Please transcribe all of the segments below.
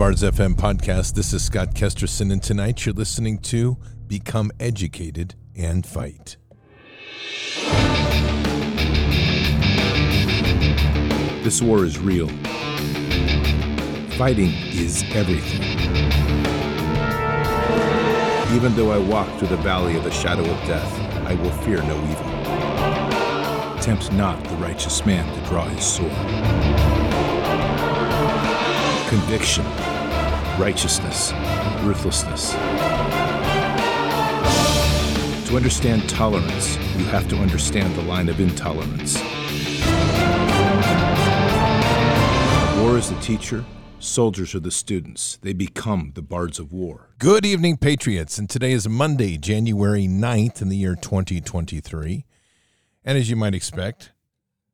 Bards FM podcast. This is Scott Kesterson, and tonight you're listening to Become Educated and Fight. This war is real. Fighting is everything. Even though I walk through the valley of the shadow of death, I will fear no evil. Tempt not the righteous man to draw his sword. Conviction, righteousness, ruthlessness. To understand tolerance, you have to understand the line of intolerance. War is the teacher, soldiers are the students. They become the bards of war. Good evening, Patriots. And today is Monday, January 9th in the year 2023. And as you might expect,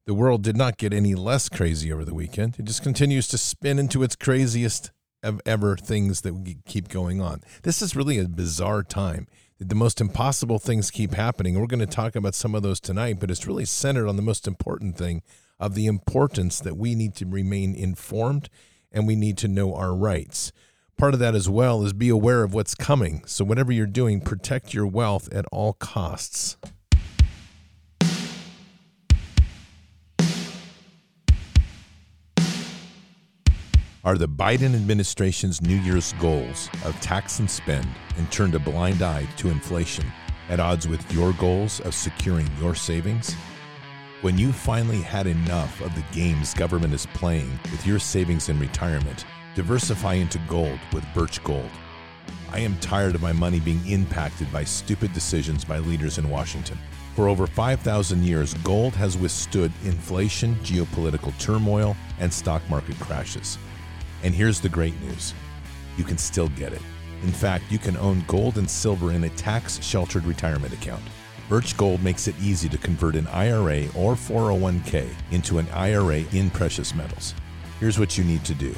the world did not get any less crazy over the weekend. It just continues to spin into its craziest of ever things that keep going on. This is really a bizarre time. The most impossible things keep happening. We're going to talk about some of those tonight, but it's really centered on the most important thing of the importance that we need to remain informed and we need to know our rights. Part of that as well is be aware of what's coming. So, whatever you're doing, protect your wealth at all costs. Are the Biden administration's New Year's goals of tax and spend and turn a blind eye to inflation at odds with your goals of securing your savings? When you finally had enough of the games government is playing with your savings and retirement, diversify into gold with Birch Gold. I am tired of my money being impacted by stupid decisions by leaders in Washington. For over 5,000 years, gold has withstood inflation, geopolitical turmoil, and stock market crashes. And here's the great news you can still get it. In fact, you can own gold and silver in a tax sheltered retirement account. Birch Gold makes it easy to convert an IRA or 401k into an IRA in precious metals. Here's what you need to do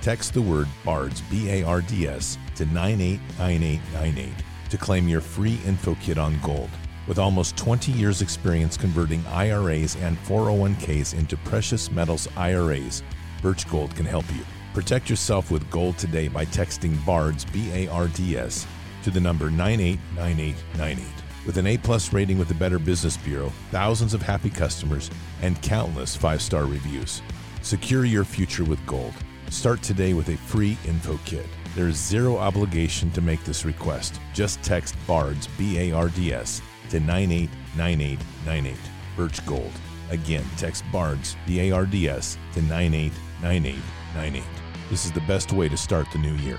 text the word BARDS, B A R D S, to 989898 to claim your free info kit on gold. With almost 20 years' experience converting IRAs and 401ks into precious metals IRAs, Birch Gold can help you. Protect yourself with gold today by texting BARDS, B A R D S, to the number 989898. With an A plus rating with the Better Business Bureau, thousands of happy customers, and countless five star reviews. Secure your future with gold. Start today with a free info kit. There is zero obligation to make this request. Just text BARDS, B A R D S, to 989898. Birch Gold. Again, text BARDS, B A R D S, to 989898. This is the best way to start the new year.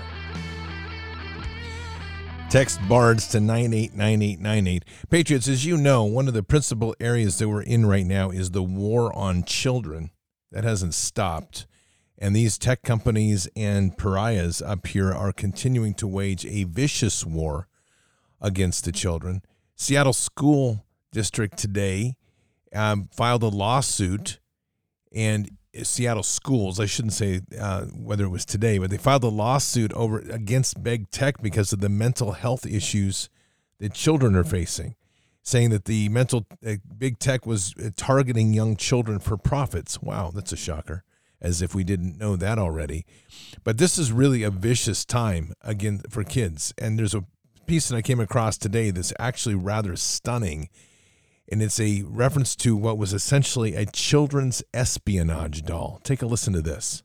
Text BARDS to 989898. Patriots, as you know, one of the principal areas that we're in right now is the war on children. That hasn't stopped. And these tech companies and pariahs up here are continuing to wage a vicious war against the children. Seattle School District today um, filed a lawsuit, and Seattle schools. I shouldn't say uh, whether it was today, but they filed a lawsuit over against Big Tech because of the mental health issues that children are facing, saying that the mental uh, Big Tech was uh, targeting young children for profits. Wow, that's a shocker. As if we didn't know that already. But this is really a vicious time again for kids. And there's a piece that I came across today that's actually rather stunning and it's a reference to what was essentially a children's espionage doll. Take a listen to this.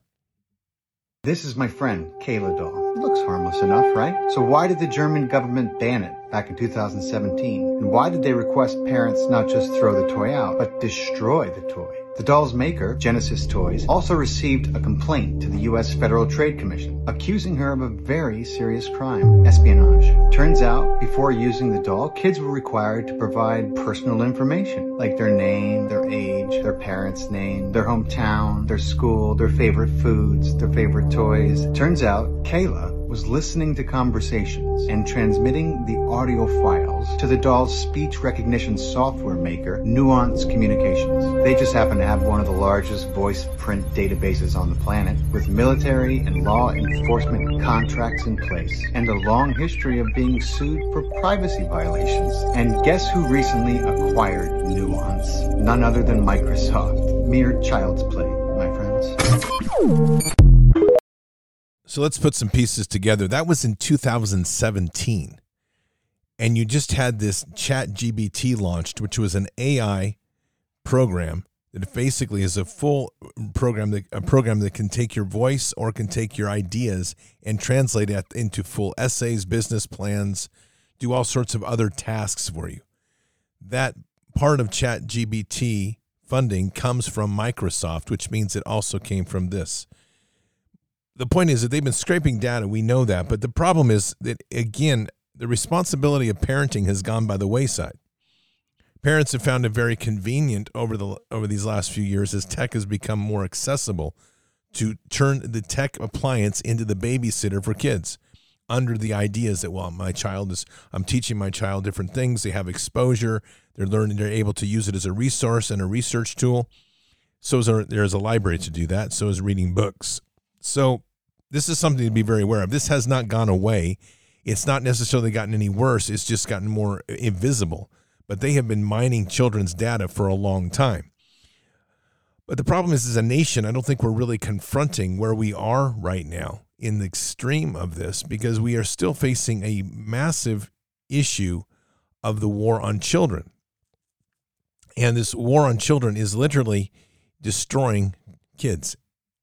This is my friend, Cayla doll. It looks harmless enough, right? So why did the German government ban it back in 2017? And why did they request parents not just throw the toy out, but destroy the toy? The doll's maker, Genesis Toys, also received a complaint to the U.S. Federal Trade Commission, accusing her of a very serious crime, espionage. Turns out, before using the doll, kids were required to provide personal information, like their name, their age, their parents' name, their hometown, their school, their favorite foods, their favorite toys. Turns out, Cayla was listening to conversations and transmitting the audio files to the doll's speech recognition software maker, Nuance Communications. They just happen to have one of the largest voice print databases on the planet, with military and law enforcement contracts in place, and a long history of being sued for privacy violations. And guess who recently acquired Nuance? None other than Microsoft. Mere child's play, my friends. So let's put some pieces together. That was in 2017. And you just had this Chat GPT launched, which was an AI program that basically is a full program that a program that can take your voice or can take your ideas and translate it into full essays, business plans, do all sorts of other tasks for you. That part of Chat GPT funding comes from Microsoft, which means it also came from this. The point is that they've been scraping data. We know that. But the problem is that, again, the responsibility of parenting has gone by the wayside. Parents have found it very convenient over the over these last few years as tech has become more accessible to turn the tech appliance into the babysitter for kids under the ideas that well my child is i'm teaching my child different things they have exposure they're learning they're able to use it as a resource and a research tool so there's a library to do that so is reading books so this is something to be very aware of. This has not gone away. It's not necessarily gotten any worse. It's just gotten more invisible. But they have been mining children's data for a long time. But the problem is as a nation i don't think we're really confronting where we are right now in the extreme of this because we are still facing a massive issue of the war on children. And this war on children is literally destroying kids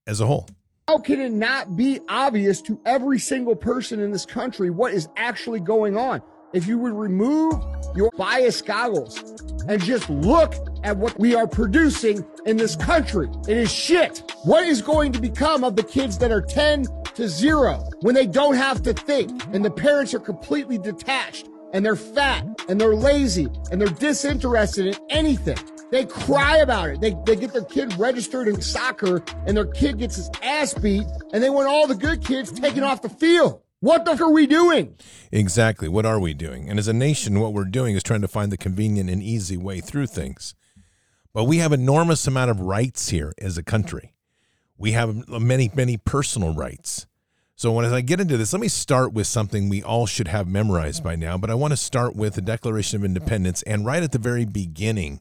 as a whole. How can it not be obvious to every single person in this country what is actually going on? If you would remove your bias goggles and just look at what we are producing in this country, it is shit. What is going to become of the kids that are 10 to zero when they don't have to think and the parents are completely detached and they're fat and they're lazy and they're disinterested in anything. They cry about it. They, they get their kid registered in soccer and their kid gets his ass beat and they want all the good kids taken off the field. What the fuck are we doing? Exactly. What are we doing? And as a nation, what we're doing is trying to find the convenient and easy way through things. But we have enormous amount of rights here as a country we have many, many personal rights. So when as I get into this, let me start with something we all should have memorized by now. But I want to start with the Declaration of Independence, and right at the very beginning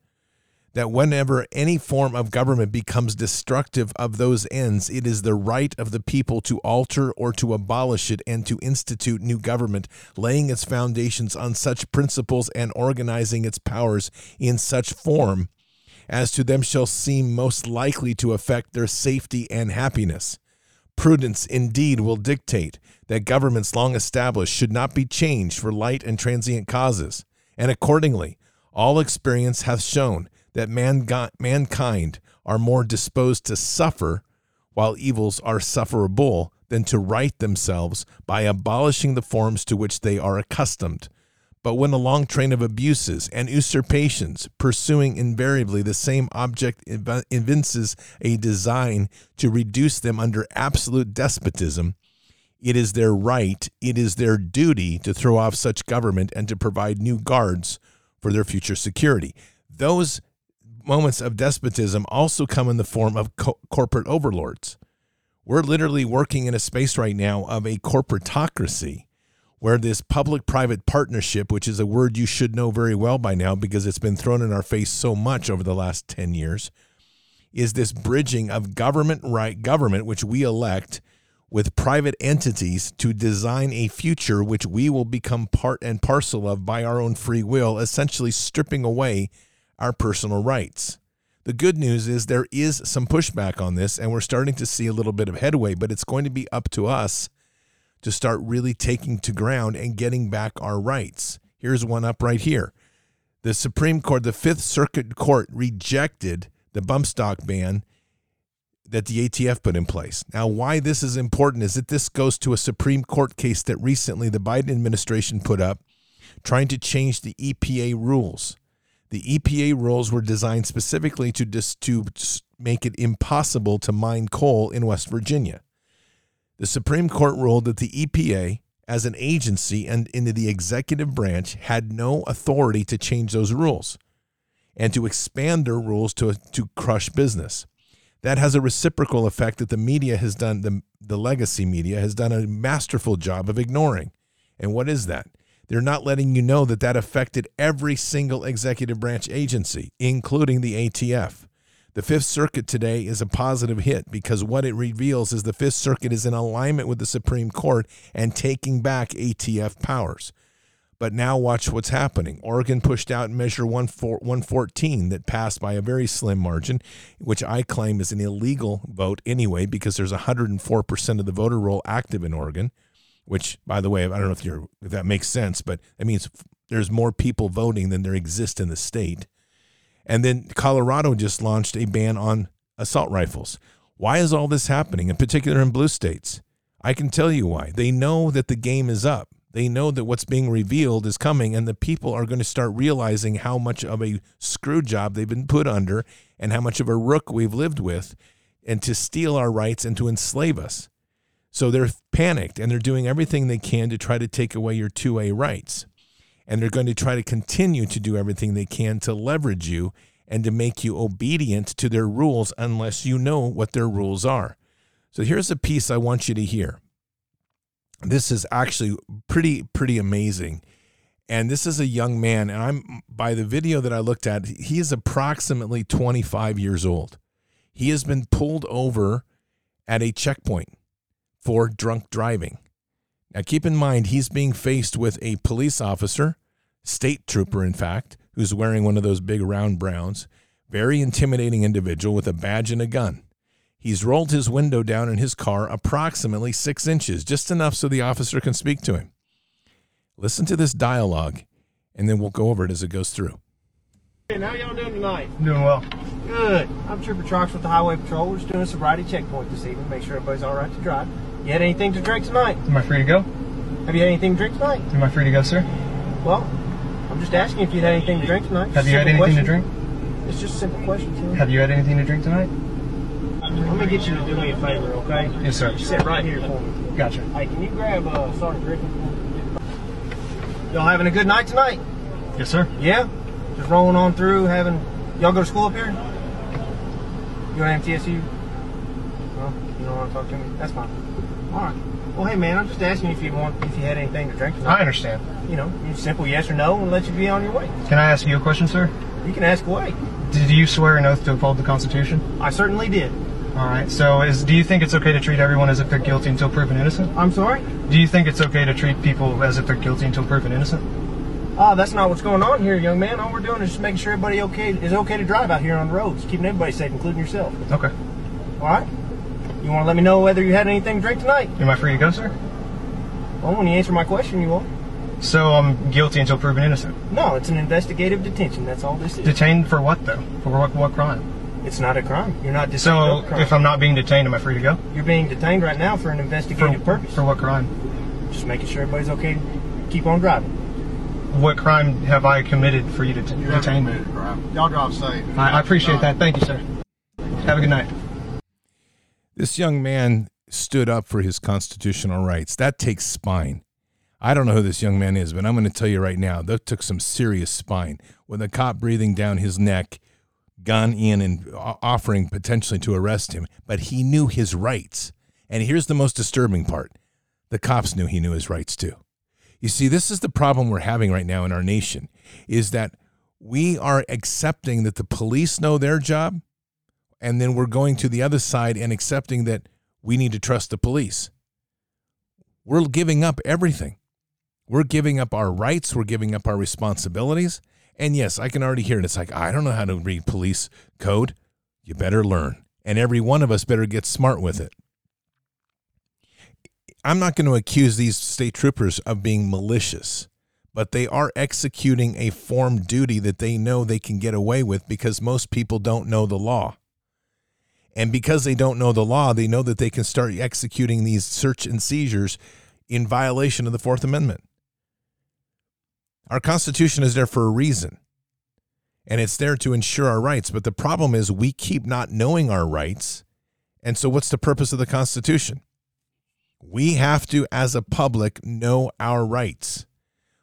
That whenever any form of government becomes destructive of those ends, it is the right of the people to alter or to abolish it and to institute new government, laying its foundations on such principles and organizing its powers in such form as to them shall seem most likely to affect their safety and happiness. Prudence indeed will dictate that governments long established should not be changed for light and transient causes, and accordingly, all experience hath shown that mankind are more disposed to suffer while evils are sufferable than to right themselves by abolishing the forms to which they are accustomed but when a long train of abuses and usurpations, pursuing invariably the same object, evinces a design to reduce them under absolute despotism, it is their right, it is their duty to throw off such government and to provide new guards for their future security. Those moments of despotism also come in the form of co- corporate overlords. We're literally working in a space right now of a corporatocracy where this public private partnership, which is a word you should know very well by now because it's been thrown in our face so much over the last 10 years, is this bridging of government right government, which we elect, with private entities to design a future which we will become part and parcel of by our own free will, essentially stripping away our personal rights. The good news is there is some pushback on this, and we're starting to see a little bit of headway, but it's going to be up to us to start really taking to ground and getting back our rights. Here's one up right here. The Supreme Court, the Fifth Circuit Court, rejected the bump stock ban that the ATF put in place. Now, why this is important is that this goes to a Supreme Court case that recently the Biden administration put up trying to change the EPA rules. The EPA rules were designed specifically to dis- to make it impossible to mine coal in West Virginia the Supreme Court ruled that the EPA, as an agency and into the executive branch had no authority to change those rules and to expand their rules to, to crush business. That has a reciprocal effect that the media has done, the, the legacy media has done a masterful job of ignoring. And what is that? They're not letting you know that that affected every single executive branch agency, including the ATF. The Fifth Circuit today is a positive hit because what it reveals is the Fifth Circuit is in alignment with the Supreme Court and taking back ATF powers. But now watch what's happening. Oregon pushed out Measure 114 that passed by a very slim margin, which I claim is an illegal vote anyway because there's 104% of the voter roll active in Oregon, which, by the way, I don't know if, you're, if that makes sense, but that means there's more people voting than there exist in the state. And then Colorado just launched a ban on assault rifles. Why is all this happening, in particular in blue states? I can tell you why. They know that the game is up. They know that what's being revealed is coming, and the people are going to start realizing how much of a screw job they've been put under and how much of a rook we've lived with, and to steal our rights and to enslave us. So they're panicked and they're doing everything they can to try to take away your 2A rights and they're going to try to continue to do everything they can to leverage you and to make you obedient to their rules unless you know what their rules are. So here's a piece I want you to hear. This is actually pretty pretty amazing. And this is a young man and I'm by the video that I looked at, he is approximately 25 years old. He has been pulled over at a checkpoint for drunk driving. Now, keep in mind, he's being faced with a police officer state trooper, in fact, who's wearing one of those big round browns. Very intimidating individual with a badge and a gun. He's rolled his window down in his car approximately six inches, just enough so the officer can speak to him. Listen to this dialogue, and then we'll go over it as it goes through. And how y'all doing tonight? Doing well. Good. I'm Trooper Trox with the Highway Patrol. We're just doing a sobriety checkpoint this evening, make sure everybody's all right to drive. You had anything to drink tonight? Am I free to go? Have you had anything to drink tonight? Am I free to go, sir? Well, I'm just asking if you had anything to drink tonight. Have you had anything to drink? It's just a simple question, sir. Have you had anything to drink tonight? Let me get you to do me a favor, okay? Yes, sir. You sit right here for me. Gotcha. Hey, can you grab uh, Sergeant Griffin? Y'all having a good night tonight? Yes, sir. Yeah? Just rolling on through, having... Y'all go to school up here? You going to MTSU? Well, you don't want to talk to me? That's fine. All right. Well, hey, man, I'm just asking if you want, if you had anything to drink tonight. I understand. You know, simple yes or no, and let you be on your way. Can I ask you a question, sir? You can ask away. Did you swear an oath to uphold the Constitution? I certainly did. All right. So, is do you think it's okay to treat everyone as if they're guilty until proven innocent? I'm sorry? Do you think it's okay to treat people as if they're guilty until proven innocent? Ah, that's not what's going on here, young man. All we're doing is just making sure everybody okay is okay to drive out here on the roads, keeping everybody safe, including yourself. Okay. All right? You want to let me know whether you had anything to drink tonight? Am I free to go, sir? Well, when you answer my question, you will. So I'm guilty until proven innocent. No, it's an investigative detention. That's all this is. Detained for what though? For what, what crime? it's not a crime. You're not detained. So crime. if I'm not being detained, am I free to go? You're being detained right now for an For, investigative purpose. for what crime? Just making sure everybody's okay. Keep on driving. What crime have I committed for you to t- detain me? Y'all drive safe. I, I appreciate that. Thank you, sir. Have a good night. This young man stood up for his constitutional rights. That takes spine. I don't know who this young man is, but I'm going to tell you right now, that took some serious spine. With a cop breathing down his neck, gun in and offering potentially to arrest him, but he knew his rights. And here's the most disturbing part the cops knew he knew his rights too. You see, this is the problem we're having right now in our nation is that we are accepting that the police know their job, and then we're going to the other side and accepting that we need to trust the police. We're giving up everything. We're giving up our rights, we're giving up our responsibilities. And yes, I can already hear it. It's like, I don't know how to read police code. You better learn. And every one of us better get smart with it. I'm not going to accuse these state troopers of being malicious, but they are executing a form duty that they know they can get away with because most people don't know the law. And because they don't know the law, they know that they can start executing these search and seizures in violation of the Fourth Amendment. Our Constitution is there for a reason, and it's there to ensure our rights. But the problem is we keep not knowing our rights. And so, what's the purpose of the Constitution? We have to, as a public, know our rights.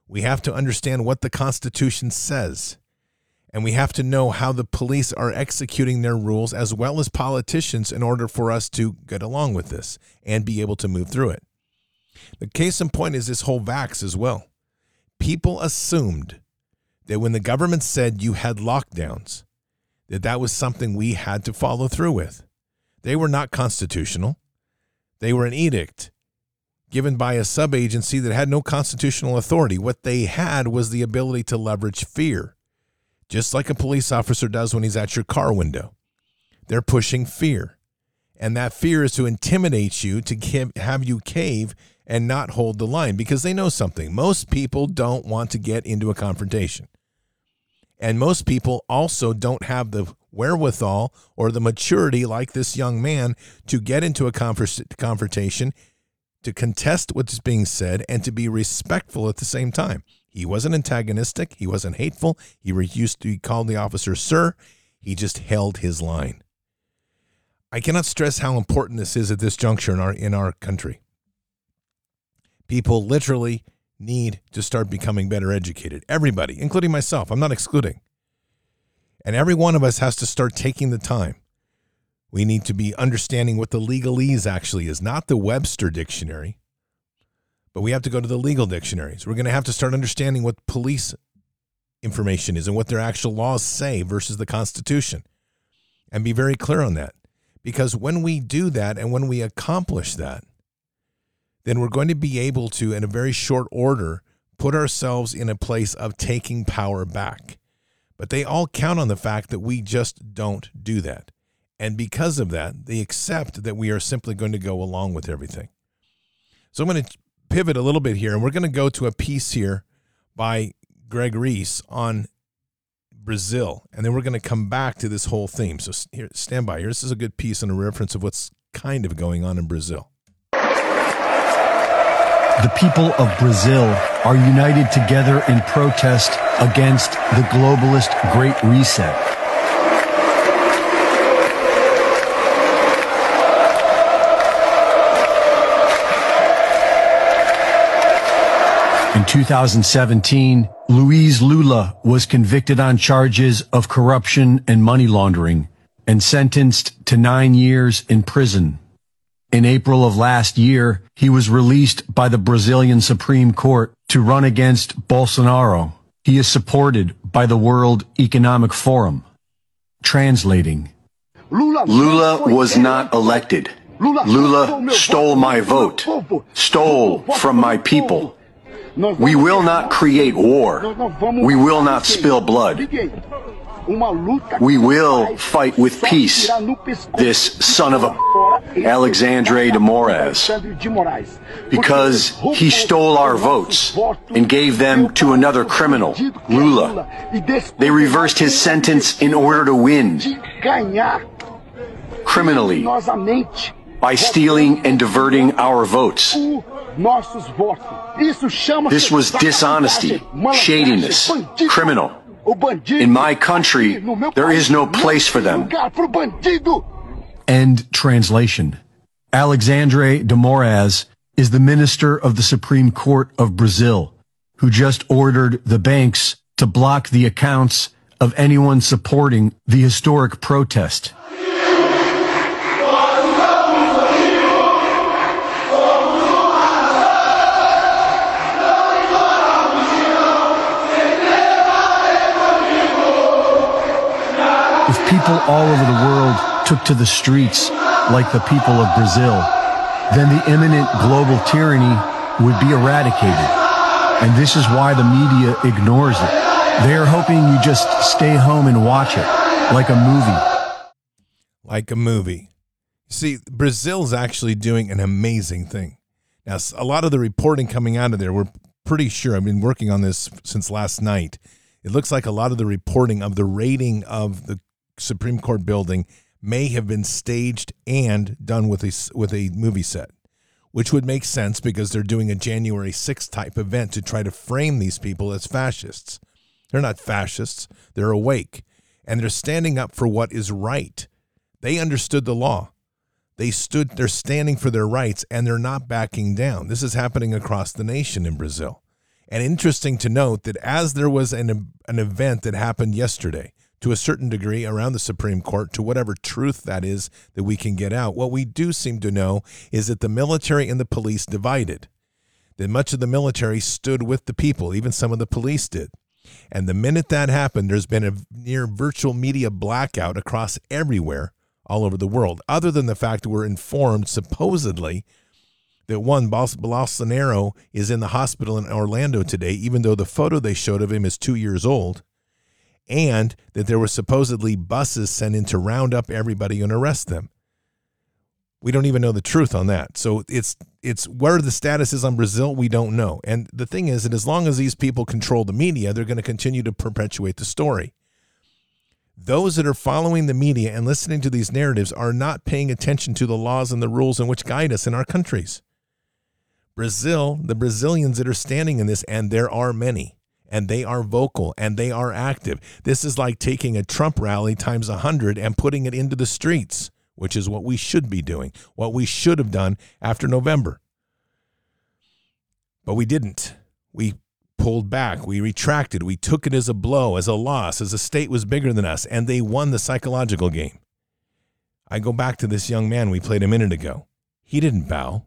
We have to understand what the Constitution says. And we have to know how the police are executing their rules as well as politicians in order for us to get along with this and be able to move through it. The case in point is this whole vax as well. People assumed that when the government said you had lockdowns, that that was something we had to follow through with. They were not constitutional. They were an edict given by a sub agency that had no constitutional authority. What they had was the ability to leverage fear, just like a police officer does when he's at your car window. They're pushing fear. And that fear is to intimidate you, to give, have you cave and not hold the line because they know something. Most people don't want to get into a confrontation. And most people also don't have the wherewithal or the maturity, like this young man, to get into a confrontation, to contest what's being said, and to be respectful at the same time. He wasn't antagonistic. He wasn't hateful. He refused to call the officer sir. He just held his line. I cannot stress how important this is at this juncture in our in our country. People literally need to start becoming better educated. Everybody, including myself. I'm not excluding. And every one of us has to start taking the time. We need to be understanding what the legalese actually is, not the Webster dictionary, but we have to go to the legal dictionaries. We're going to have to start understanding what police information is and what their actual laws say versus the Constitution and be very clear on that. Because when we do that and when we accomplish that, then we're going to be able to, in a very short order, put ourselves in a place of taking power back. But they all count on the fact that we just don't do that. And because of that, they accept that we are simply going to go along with everything. So I'm going to pivot a little bit here, and we're going to go to a piece here by Greg Reese on Brazil, and then we're going to come back to this whole theme. So here, stand by here. This is a good piece and a reference of what's kind of going on in Brazil. The people of Brazil are united together in protest against the globalist Great Reset. In 2017, Luiz Lula was convicted on charges of corruption and money laundering and sentenced to nine years in prison. In April of last year, he was released by the Brazilian Supreme Court to run against Bolsonaro. He is supported by the World Economic Forum. Translating. Lula was not elected. Lula stole my vote, stole from my people. We will not create war. We will not spill blood. We will fight with peace. This son of a Alexandre de Moraes. Because he stole our votes and gave them to another criminal, Lula. They reversed his sentence in order to win. Criminally. By stealing and diverting our votes. This was dishonesty, shadiness, criminal. In my country, there is no place for them. End translation. Alexandre de Moraes is the minister of the Supreme Court of Brazil, who just ordered the banks to block the accounts of anyone supporting the historic protest. People all over the world took to the streets like the people of Brazil, then the imminent global tyranny would be eradicated. And this is why the media ignores it. They are hoping you just stay home and watch it like a movie. Like a movie. See, Brazil's actually doing an amazing thing. Now, a lot of the reporting coming out of there, we're pretty sure, I've been working on this since last night. It looks like a lot of the reporting of the rating of the Supreme Court building may have been staged and done with a with a movie set, which would make sense because they're doing a January 6th type event to try to frame these people as fascists. They're not fascists. They're awake and they're standing up for what is right. They understood the law. They stood, they're standing for their rights and they're not backing down. This is happening across the nation in Brazil. And interesting to note that as there was an, an event that happened yesterday, to a certain degree around the Supreme Court to whatever truth that is that we can get out. What we do seem to know is that the military and the police divided. That much of the military stood with the people, even some of the police did. And the minute that happened, there's been a near virtual media blackout across everywhere all over the world, other than the fact we're informed supposedly that one, Bolsonaro is in the hospital in Orlando today, even though the photo they showed of him is two years old, and that there were supposedly buses sent in to round up everybody and arrest them. We don't even know the truth on that. So it's it's where the status is on Brazil, we don't know. And the thing is that as long as these people control the media, they're going to continue to perpetuate the story. Those that are following the media and listening to these narratives are not paying attention to the laws and the rules in which guide us in our countries. Brazil, the Brazilians that are standing in this, and there are many, and they are vocal and they are active. This is like taking a Trump rally times 100 and putting it into the streets which is what we should be doing, what we should have done after November. But we didn't. We pulled back, we retracted, we took it as a blow, as a loss, as a state was bigger than us, and they won the psychological game. I go back to this young man we played a minute ago. He didn't bow.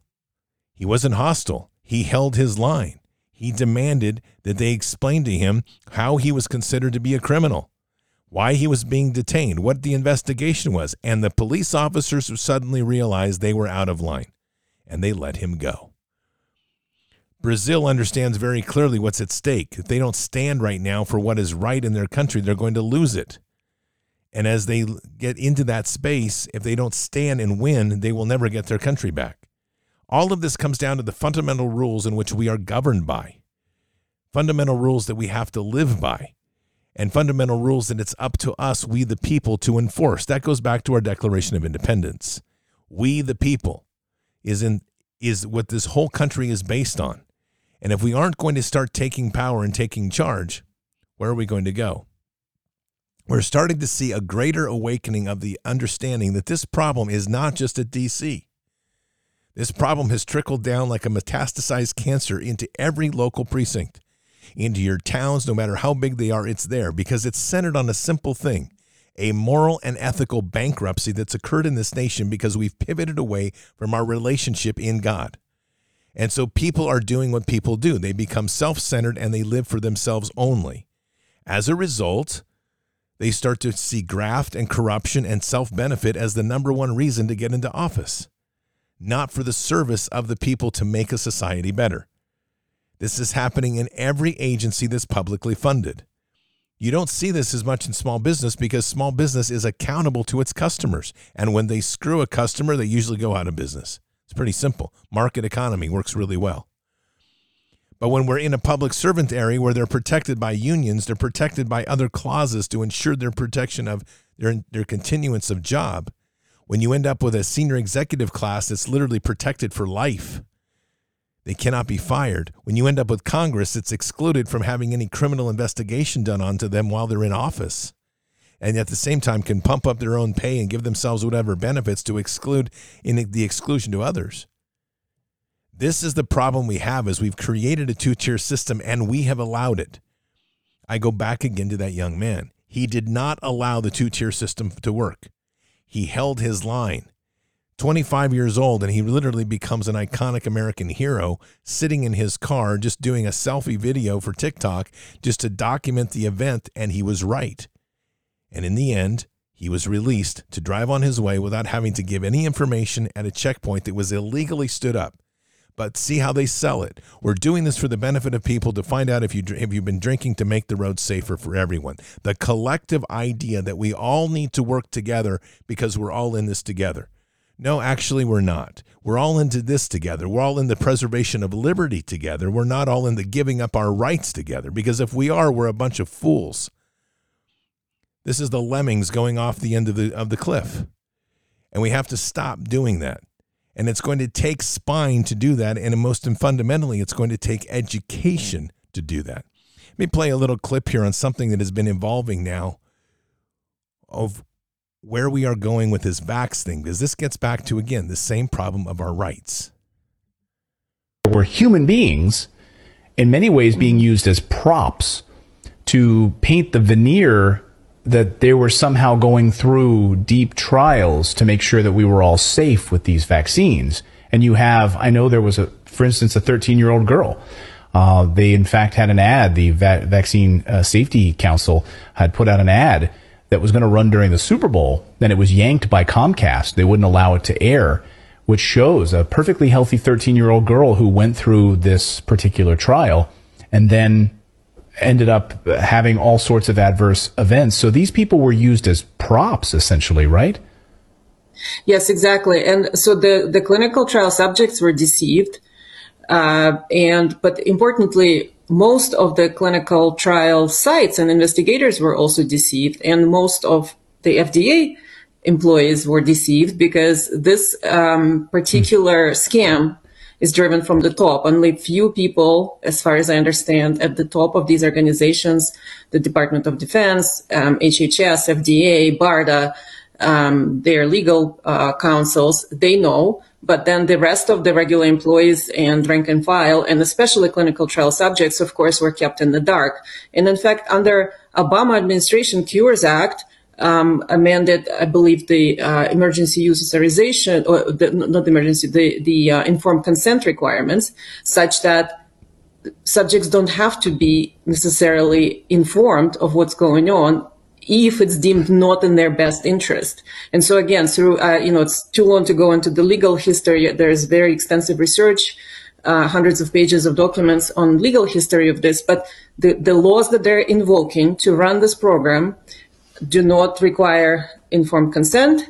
He wasn't hostile. He held his line. He demanded that they explain to him how he was considered to be a criminal why he was being detained, what the investigation was, and the police officers suddenly realized they were out of line and they let him go. Brazil understands very clearly what's at stake. If they don't stand right now for what is right in their country, they're going to lose it. And as they get into that space, if they don't stand and win, they will never get their country back. All of this comes down to the fundamental rules in which we are governed by, fundamental rules that we have to live by and fundamental rules that it's up to us, we the people, to enforce. That goes back to our Declaration of Independence. We the people is in is what this whole country is based on. And if we aren't going to start taking power and taking charge, where are we going to go? We're starting to see a greater awakening of the understanding that this problem is not just at DC. This problem has trickled down like a metastasized cancer into every local precinct into your towns, no matter how big they are, it's there because it's centered on a simple thing a moral and ethical bankruptcy that's occurred in this nation because we've pivoted away from our relationship in God. And so people are doing what people do. They become self centered and they live for themselves only. As a result, they start to see graft and corruption and self benefit as the number one reason to get into office, not for the service of the people to make a society better. This is happening in every agency that's publicly funded. You don't see this as much in small business because small business is accountable to its customers. And when they screw a customer, they usually go out of business. It's pretty simple. Market economy works really well. But when we're in a public servant area where they're protected by unions, they're protected by other clauses to ensure their protection of their, their continuance of job. When you end up with a senior executive class that's literally protected for life, they cannot be fired. When you end up with Congress, it's excluded from having any criminal investigation done onto them while they're in office. And at the same time, can pump up their own pay and give themselves whatever benefits to exclude in the exclusion to others. This is the problem we have is we've created a two-tier system and we have allowed it. I go back again to that young man. He did not allow the two-tier system to work. He held his line. 25 years old and he literally becomes an iconic American hero sitting in his car just doing a selfie video for TikTok just to document the event and he was right. And in the end, he was released to drive on his way without having to give any information at a checkpoint that was illegally stood up. But see how they sell it. We're doing this for the benefit of people to find out if you if you've been drinking to make the road safer for everyone. The collective idea that we all need to work together because we're all in this together. No, actually, we're not. We're all into this together. We're all in the preservation of liberty together. We're not all in the giving up our rights together, because if we are, we're a bunch of fools. This is the lemmings going off the end of the, of the cliff. And we have to stop doing that. And it's going to take spine to do that. And most and fundamentally, it's going to take education to do that. Let me play a little clip here on something that has been evolving now of where we are going with this vax thing because this gets back to again the same problem of our rights. We're human beings in many ways being used as props to paint the veneer that they were somehow going through deep trials to make sure that we were all safe with these vaccines. And you have, I know there was a, for instance, a 13 year old girl. Uh, they in fact had an ad. The Va- Vaccine uh, Safety Council had put out an ad that was going to run during the Super Bowl. Then it was yanked by Comcast. They wouldn't allow it to air, which shows a perfectly healthy 13 year old girl who went through this particular trial and then ended up having all sorts of adverse events. So these people were used as props, essentially, right? Yes, exactly. And so the, the clinical trial subjects were deceived. Uh, and, but importantly, most of the clinical trial sites and investigators were also deceived. And most of the FDA employees were deceived because this um, particular scam is driven from the top. Only few people, as far as I understand, at the top of these organizations, the Department of Defense, um, HHS, FDA, BARDA, um, their legal uh, counsels, they know. But then the rest of the regular employees and rank and file, and especially clinical trial subjects, of course, were kept in the dark. And in fact, under Obama administration Cures Act, um, amended, I believe, the uh, emergency use authorization, or the, not the emergency, the, the uh, informed consent requirements, such that subjects don't have to be necessarily informed of what's going on if it's deemed not in their best interest. And so again, through, uh, you know, it's too long to go into the legal history. There's very extensive research, uh, hundreds of pages of documents on legal history of this, but the, the laws that they're invoking to run this program do not require informed consent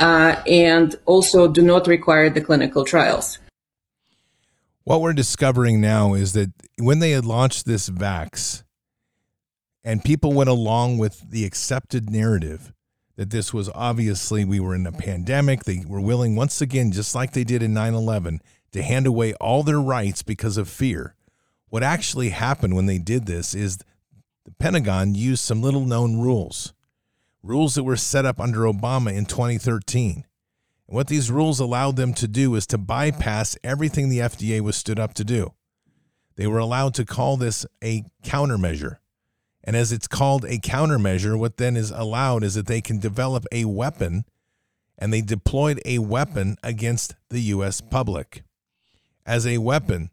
uh, and also do not require the clinical trials. What we're discovering now is that when they had launched this vax and people went along with the accepted narrative that this was obviously we were in a pandemic, they were willing once again, just like they did in 9 11, to hand away all their rights because of fear. What actually happened when they did this is the Pentagon used some little known rules rules that were set up under Obama in 2013. And what these rules allowed them to do is to bypass everything the FDA was stood up to do. They were allowed to call this a countermeasure. And as it's called a countermeasure, what then is allowed is that they can develop a weapon, and they deployed a weapon against the U.S. public. As a weapon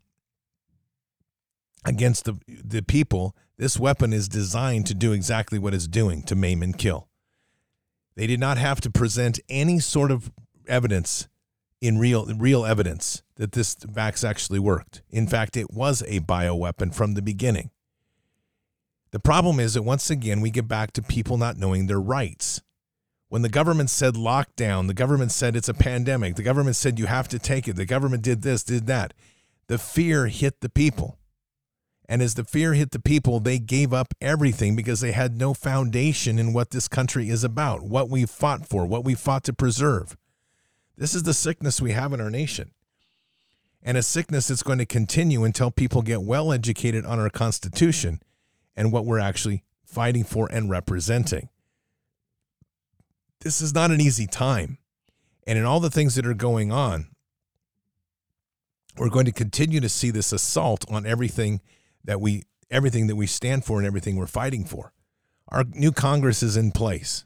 against the, the people, this weapon is designed to do exactly what it's doing to maim and kill. They did not have to present any sort of evidence in real real evidence that this vax actually worked. In fact, it was a bioweapon from the beginning. The problem is that once again we get back to people not knowing their rights. When the government said lockdown, the government said it's a pandemic, the government said you have to take it, the government did this, did that. The fear hit the people. And as the fear hit the people, they gave up everything because they had no foundation in what this country is about, what we fought for, what we fought to preserve. This is the sickness we have in our nation. And a sickness that's going to continue until people get well educated on our Constitution and what we're actually fighting for and representing. This is not an easy time. And in all the things that are going on, we're going to continue to see this assault on everything that we everything that we stand for and everything we're fighting for. Our new Congress is in place.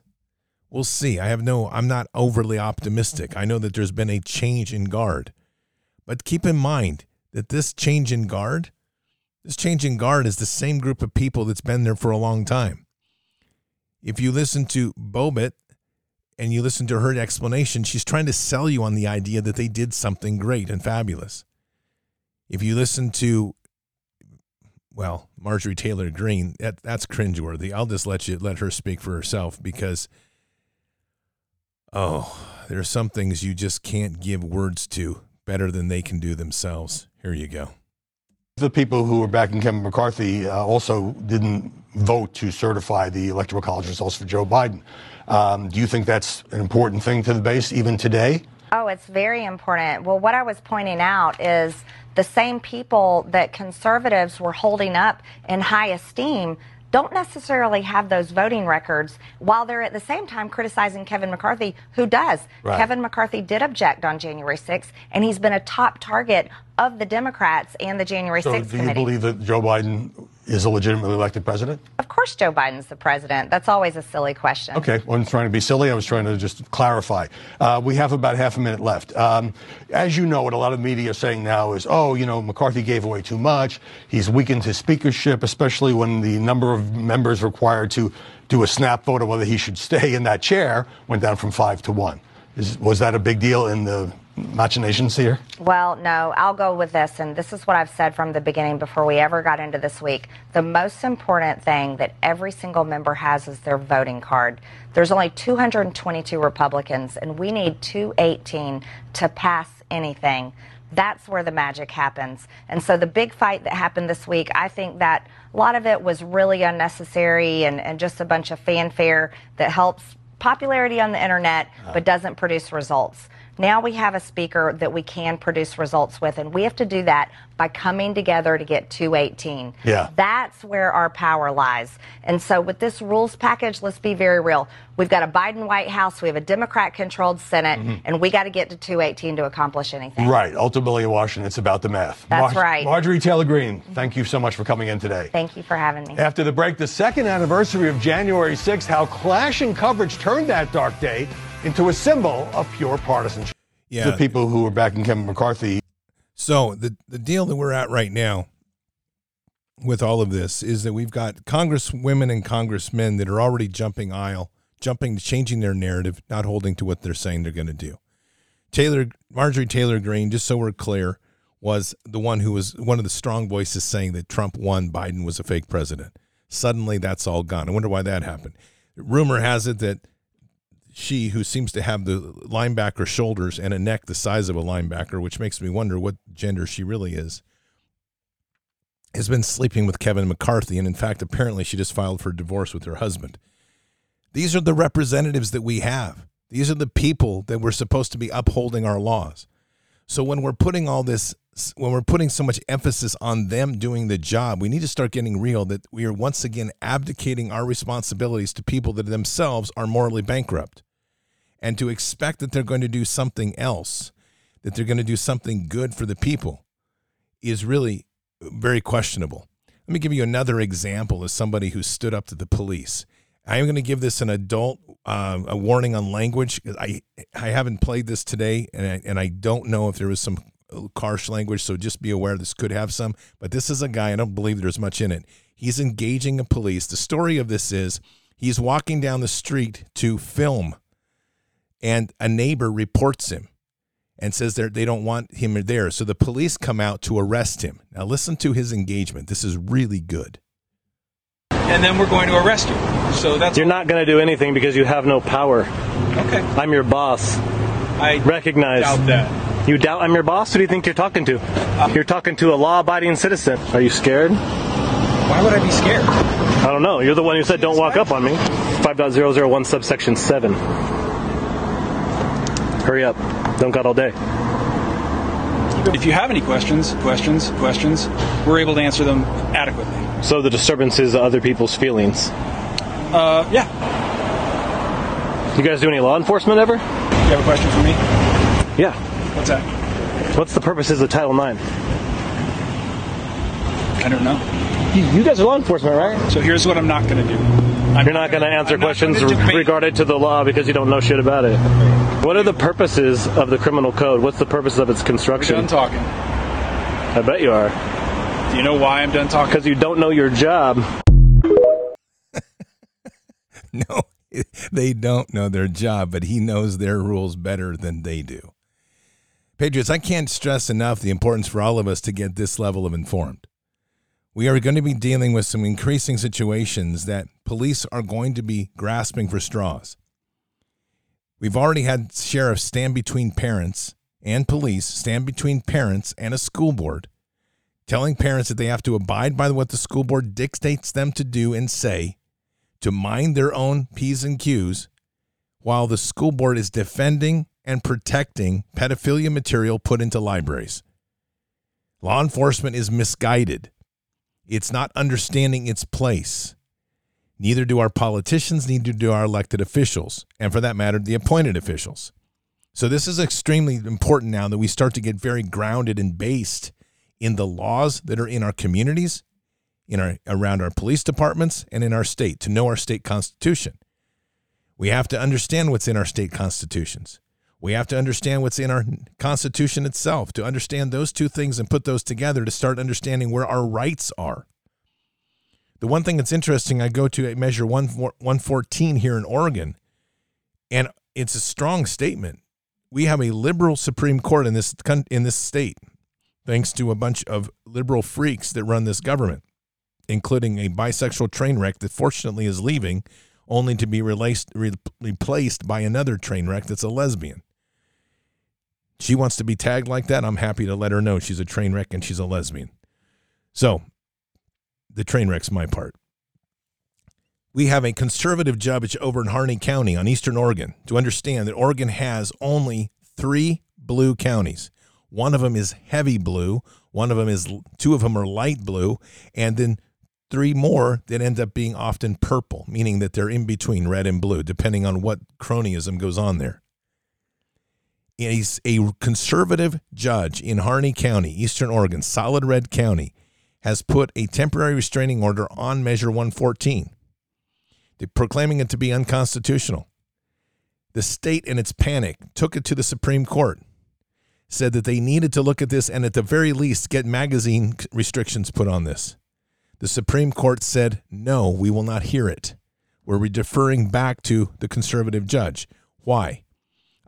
We'll see. I have no I'm not overly optimistic. I know that there's been a change in guard. But keep in mind that this change in guard, this change in guard is the same group of people that's been there for a long time. If you listen to Boebert and you listen to her explanation, she's trying to sell you on the idea that they did something great and fabulous. If you listen to well, Marjorie Taylor Greene, that, that's cringeworthy. I'll just let you let her speak for herself because oh, there are some things you just can't give words to better than they can do themselves. Here you go. The people who were backing Kevin McCarthy uh, also didn't vote to certify the electoral college results for Joe Biden. Um, do you think that's an important thing to the base even today? Oh, it's very important. Well, what I was pointing out is the same people that conservatives were holding up in high esteem don't necessarily have those voting records while they're at the same time criticizing Kevin McCarthy, who does. Right. Kevin McCarthy did object on January 6th, and he's been a top target of the Democrats and the January So 6th do you committee. believe that Joe Biden is a legitimately elected president? of course, Joe Biden's the president. That's always a silly question. Okay, I wasn't trying to be silly. I was trying to just clarify. Uh, we have about half a minute left. Um, as you know, what a lot of media are saying now is, oh, you know, McCarthy gave away too much. He's weakened his speakership, especially when the number of members required to do a snap vote of whether he should stay in that chair went down from five to one. Is, was that a big deal in the machinations here? Well, no, I'll go with this. And this is what I've said from the beginning before we ever got into this week. The most important thing that every single member has is their voting card. There's only 222 Republicans, and we need 218 to pass anything. That's where the magic happens. And so the big fight that happened this week, I think that a lot of it was really unnecessary and, and just a bunch of fanfare that helps popularity on the internet uh-huh. but doesn't produce results. Now we have a speaker that we can produce results with, and we have to do that by coming together to get 218. Yeah. That's where our power lies. And so with this rules package, let's be very real. We've got a Biden White House, we have a Democrat controlled Senate, mm-hmm. and we got to get to 218 to accomplish anything. Right. Ultimately, in Washington, it's about the math. That's right. Marjorie Taylor Greene, thank you so much for coming in today. Thank you for having me. After the break, the second anniversary of January 6th, how clashing coverage turned that dark day into a symbol of pure partisanship. Yeah. The people who were backing Kevin McCarthy. So the the deal that we're at right now with all of this is that we've got congresswomen and congressmen that are already jumping aisle, jumping, changing their narrative, not holding to what they're saying they're going to do. Taylor Marjorie Taylor Greene, just so we're clear, was the one who was one of the strong voices saying that Trump won, Biden was a fake president. Suddenly, that's all gone. I wonder why that happened. Rumor has it that she, who seems to have the linebacker shoulders and a neck the size of a linebacker, which makes me wonder what gender she really is, has been sleeping with Kevin McCarthy. And in fact, apparently she just filed for divorce with her husband. These are the representatives that we have. These are the people that we're supposed to be upholding our laws. So when we're putting all this, when we're putting so much emphasis on them doing the job, we need to start getting real that we are once again abdicating our responsibilities to people that themselves are morally bankrupt. And to expect that they're going to do something else, that they're going to do something good for the people, is really very questionable. Let me give you another example as somebody who stood up to the police. I am going to give this an adult uh, a warning on language. I I haven't played this today, and I, and I don't know if there was some harsh language. So just be aware this could have some. But this is a guy. I don't believe there's much in it. He's engaging a police. The story of this is he's walking down the street to film, and a neighbor reports him and says they they don't want him there. So the police come out to arrest him. Now listen to his engagement. This is really good. and then we're going to arrest you. So that's You're not going to do anything because you have no power. okay. I'm your boss. I Recognize. doubt that. You doubt I'm your boss? Who do you think you're talking to? Uh, you're talking to a law abiding citizen. Are you scared? Why would I be scared? I don't know. You're the one who said don't walk up on me. 5.001 subsection 7. Hurry up. Don't got all day. If you have any questions, questions, questions, we're able to answer them adequately. So the disturbance is other people's feelings. Uh, yeah. You guys do any law enforcement ever? You have a question for me? Yeah. What's that? What's the purposes of Title IX? I don't know. You, you guys are law enforcement, right? So here's what I'm not going to do. You're not going to answer questions gonna regarding to the law because you don't know shit about it. What are the purposes of the criminal code? What's the purpose of its construction? I'm talking. I bet you are. Do you know why I'm done talking? Because you don't know your job. No, they don't know their job, but he knows their rules better than they do. Patriots, I can't stress enough the importance for all of us to get this level of informed. We are going to be dealing with some increasing situations that police are going to be grasping for straws. We've already had sheriffs stand between parents and police, stand between parents and a school board, telling parents that they have to abide by what the school board dictates them to do and say, to mind their own P's and Q's, while the school board is defending and protecting pedophilia material put into libraries. Law enforcement is misguided. It's not understanding its place. Neither do our politicians, neither do our elected officials, and for that matter, the appointed officials. So this is extremely important now that we start to get very grounded and based in the laws that are in our communities, in our around our police departments, and in our state to know our state constitution. We have to understand what's in our state constitutions. We have to understand what's in our constitution itself to understand those two things and put those together to start understanding where our rights are. The one thing that's interesting, I go to measure 114 here in Oregon, and it's a strong statement. We have a liberal Supreme Court in this in this state, thanks to a bunch of liberal freaks that run this government, including a bisexual train wreck that fortunately is leaving, only to be replaced replaced by another train wreck that's a lesbian. She wants to be tagged like that. I'm happy to let her know she's a train wreck and she's a lesbian. So the train wreck's my part. We have a conservative judge over in Harney County on Eastern Oregon to understand that Oregon has only three blue counties. One of them is heavy blue, one of them is two of them are light blue, and then three more that end up being often purple, meaning that they're in between red and blue, depending on what cronyism goes on there. He's a conservative judge in Harney County, Eastern Oregon, solid red county has put a temporary restraining order on Measure 114, proclaiming it to be unconstitutional. The state, in its panic, took it to the Supreme Court, said that they needed to look at this and, at the very least, get magazine restrictions put on this. The Supreme Court said, no, we will not hear it. We're deferring back to the conservative judge. Why?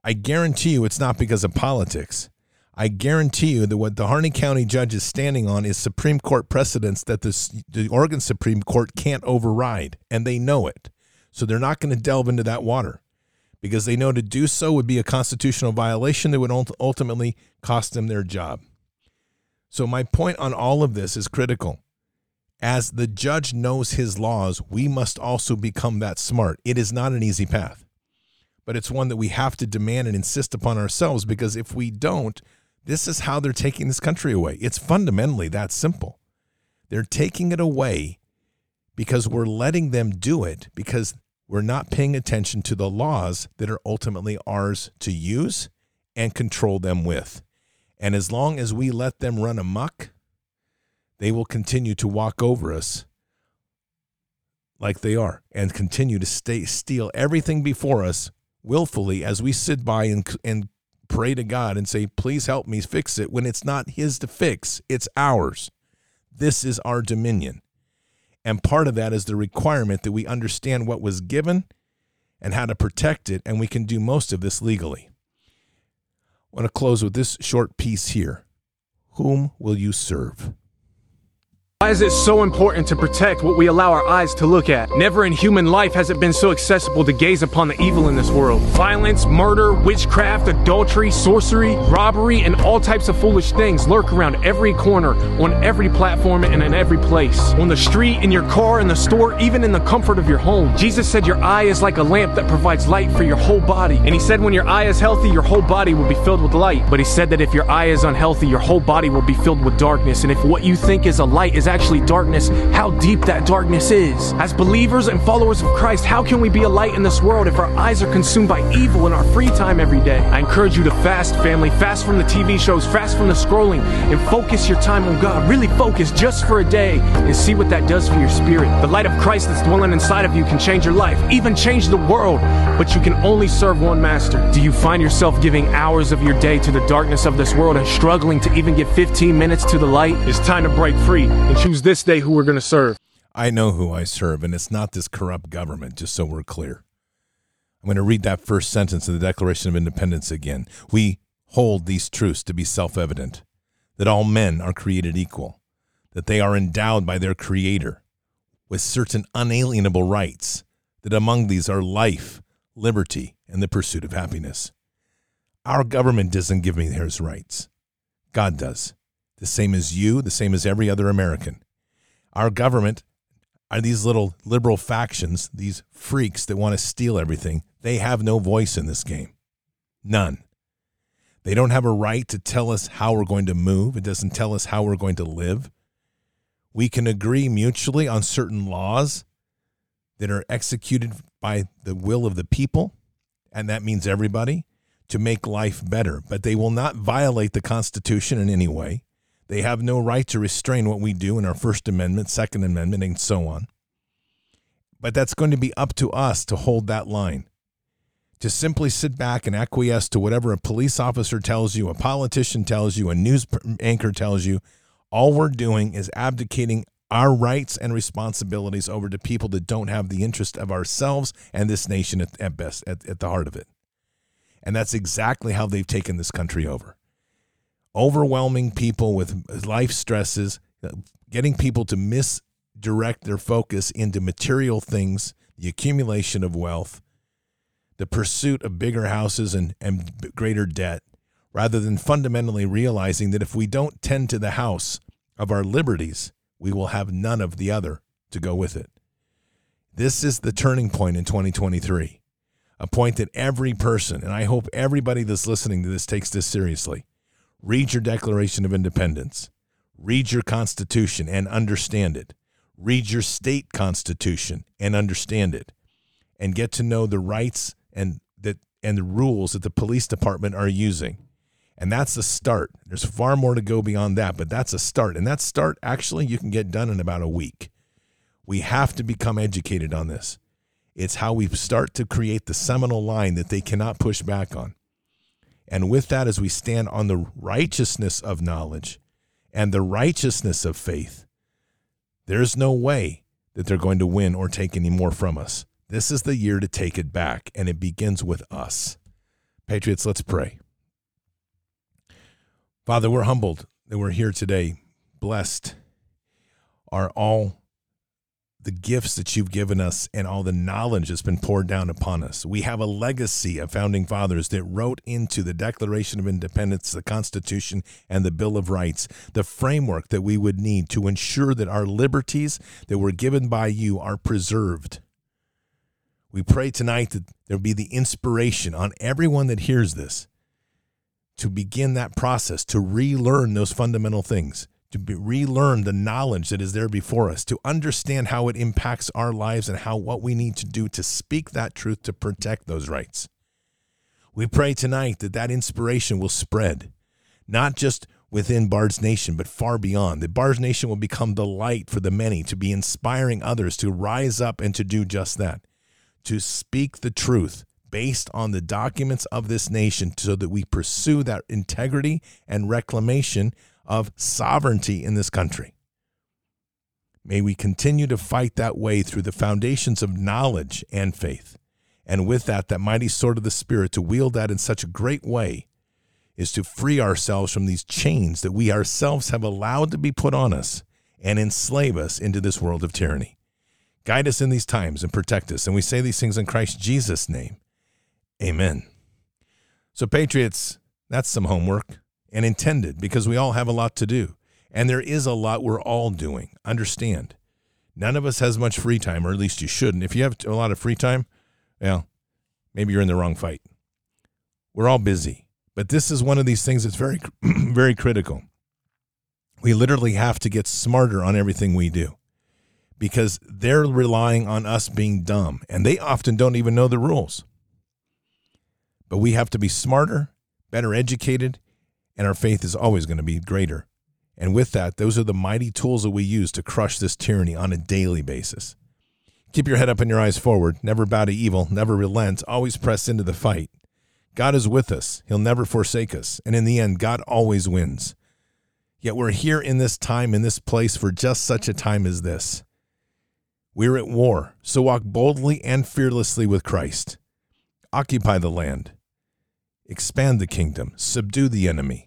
I guarantee you it's not because of politics. I guarantee you that what the Harney County judge is standing on is Supreme Court precedents that the, the Oregon Supreme Court can't override, and they know it. So they're not going to delve into that water because they know to do so would be a constitutional violation that would ultimately cost them their job. So, my point on all of this is critical. As the judge knows his laws, we must also become that smart. It is not an easy path, but it's one that we have to demand and insist upon ourselves because if we don't, this is how they're taking this country away. It's fundamentally that simple. They're taking it away because we're letting them do it because we're not paying attention to the laws that are ultimately ours to use and control them with. And as long as we let them run amok, they will continue to walk over us like they are and continue to stay, steal everything before us willfully as we sit by and, and pray to God and say, please help me fix it when it's not His to fix, it's ours. This is our dominion. And part of that is the requirement that we understand what was given and how to protect it, and we can do most of this legally. I want to close with this short piece here. Whom will you serve? Why is it so important to protect what we allow our eyes to look at? Never in human life has it been so accessible to gaze upon the evil in this world. Violence, murder, witchcraft, adultery, sorcery, robbery, and all types of foolish things lurk around every corner, on every platform, and in every place. On the street, in your car, in the store, even in the comfort of your home. Jesus said your eye is like a lamp that provides light for your whole body. And he said when your eye is healthy, your whole body will be filled with light. But he said that if your eye is unhealthy, your whole body will be filled with darkness. And if what you think is a light is actually darkness, how deep that darkness is. As believers and followers of Christ, how can we be a light in this world if our eyes are consumed by evil in our free time every day? I encourage you to fast, family. Fast from the TV shows, fast from the scrolling, and focus your time on God. Really focus just for a day and see what that does for your spirit. The light of Christ that's dwelling inside of you can change your life, even change the world, but you can only serve one master. Do you find yourself giving hours of your day to the darkness of this world and struggling to even give 15 minutes to the light? It's time to break free and choose this day who we're going to serve. I know who I serve, and it's not this corrupt government, just so we're clear. I'm going to read that first sentence of the Declaration of Independence again. We hold these truths to be self evident that all men are created equal, that they are endowed by their Creator with certain unalienable rights, that among these are life, liberty, and the pursuit of happiness. Our government doesn't give me those rights. God does. The same as you, the same as every other American. Our government are these little liberal factions, these freaks that want to steal everything. They have no voice in this game. None. They don't have a right to tell us how we're going to move. It doesn't tell us how we're going to live. We can agree mutually on certain laws that are executed by the will of the people, and that means everybody, to make life better. But they will not violate the Constitution in any way. They have no right to restrain what we do in our First Amendment, Second Amendment, and so on. But that's going to be up to us to hold that line. To simply sit back and acquiesce to whatever a police officer tells you, a politician tells you, a news anchor tells you, all we're doing is abdicating our rights and responsibilities over to people that don't have the interest of ourselves and this nation at, at best, at, at the heart of it. And that's exactly how they've taken this country over. Overwhelming people with life stresses, uh, getting people to misdirect their focus into material things, the accumulation of wealth, the pursuit of bigger houses and, and greater debt, rather than fundamentally realizing that if we don't tend to the house of our liberties, we will have none of the other to go with it. This is the turning point in 2023, a point that every person, and I hope everybody that's listening to this takes this seriously. Read your Declaration of Independence, read your Constitution and understand it, read your state constitution and understand it, and get to know the rights and that and the rules that the police department are using and that's the start. There's far more to go beyond that, but that's a start. And that start, actually, you can get done in about a week. We have to become educated on this. It's how we start to create the seminal line that they cannot push back on. And with that, as we stand on the righteousness of knowledge and the righteousness of faith, there's no way that they're going to win or take any more from us. This is the year to take it back, and it begins with us. Patriots, let's pray. Father, we're humbled that we're here today. Blessed are all the gifts that you've given us and all the knowledge that's been poured down upon us. We have a legacy of founding fathers that wrote into the Declaration of Independence, the Constitution, and the Bill of Rights the framework that we would need to ensure that our liberties that were given by you are preserved. We pray tonight that there be the inspiration on everyone that hears this to begin that process, to relearn those fundamental things, to relearn the knowledge that is there before us, to understand how it impacts our lives and how what we need to do to speak that truth to protect those rights. We pray tonight that that inspiration will spread, not just within Bard's Nation, but far beyond. That Bard's Nation will become the light for the many, to be inspiring others to rise up and to do just that, to speak the truth, based on the documents of this nation so that we pursue that integrity and reclamation of sovereignty in this country. May we continue to fight that way through the foundations of knowledge and faith. And with that, that mighty sword of the Spirit, to wield that in such a great way is to free ourselves from these chains that we ourselves have allowed to be put on us and enslave us into this world of tyranny. Guide us in these times and protect us. And we say these things in Christ Jesus' name. Amen. So, Patriots, that's some homework and intended because we all have a lot to do. And there is a lot we're all doing. Understand. None of us has much free time, or at least you shouldn't. If you have a lot of free time, well, maybe you're in the wrong fight. We're all busy. But this is one of these things that's very, very critical. We literally have to get smarter on everything we do because they're relying on us being dumb, and they often don't even know the rules. But we have to be smarter, better educated, and our faith is always going to be greater. And with that, those are the mighty tools that we use to crush this tyranny on a daily basis. Keep your head up and your eyes forward. Never bow to evil. Never relent. Always press into the fight. God is with us. He'll never forsake us. And in the end, God always wins. Yet we're here in this time, in this place, for just such a time as this. We're at war, so walk boldly and fearlessly with Christ. Occupy the land expand the kingdom, subdue the enemy.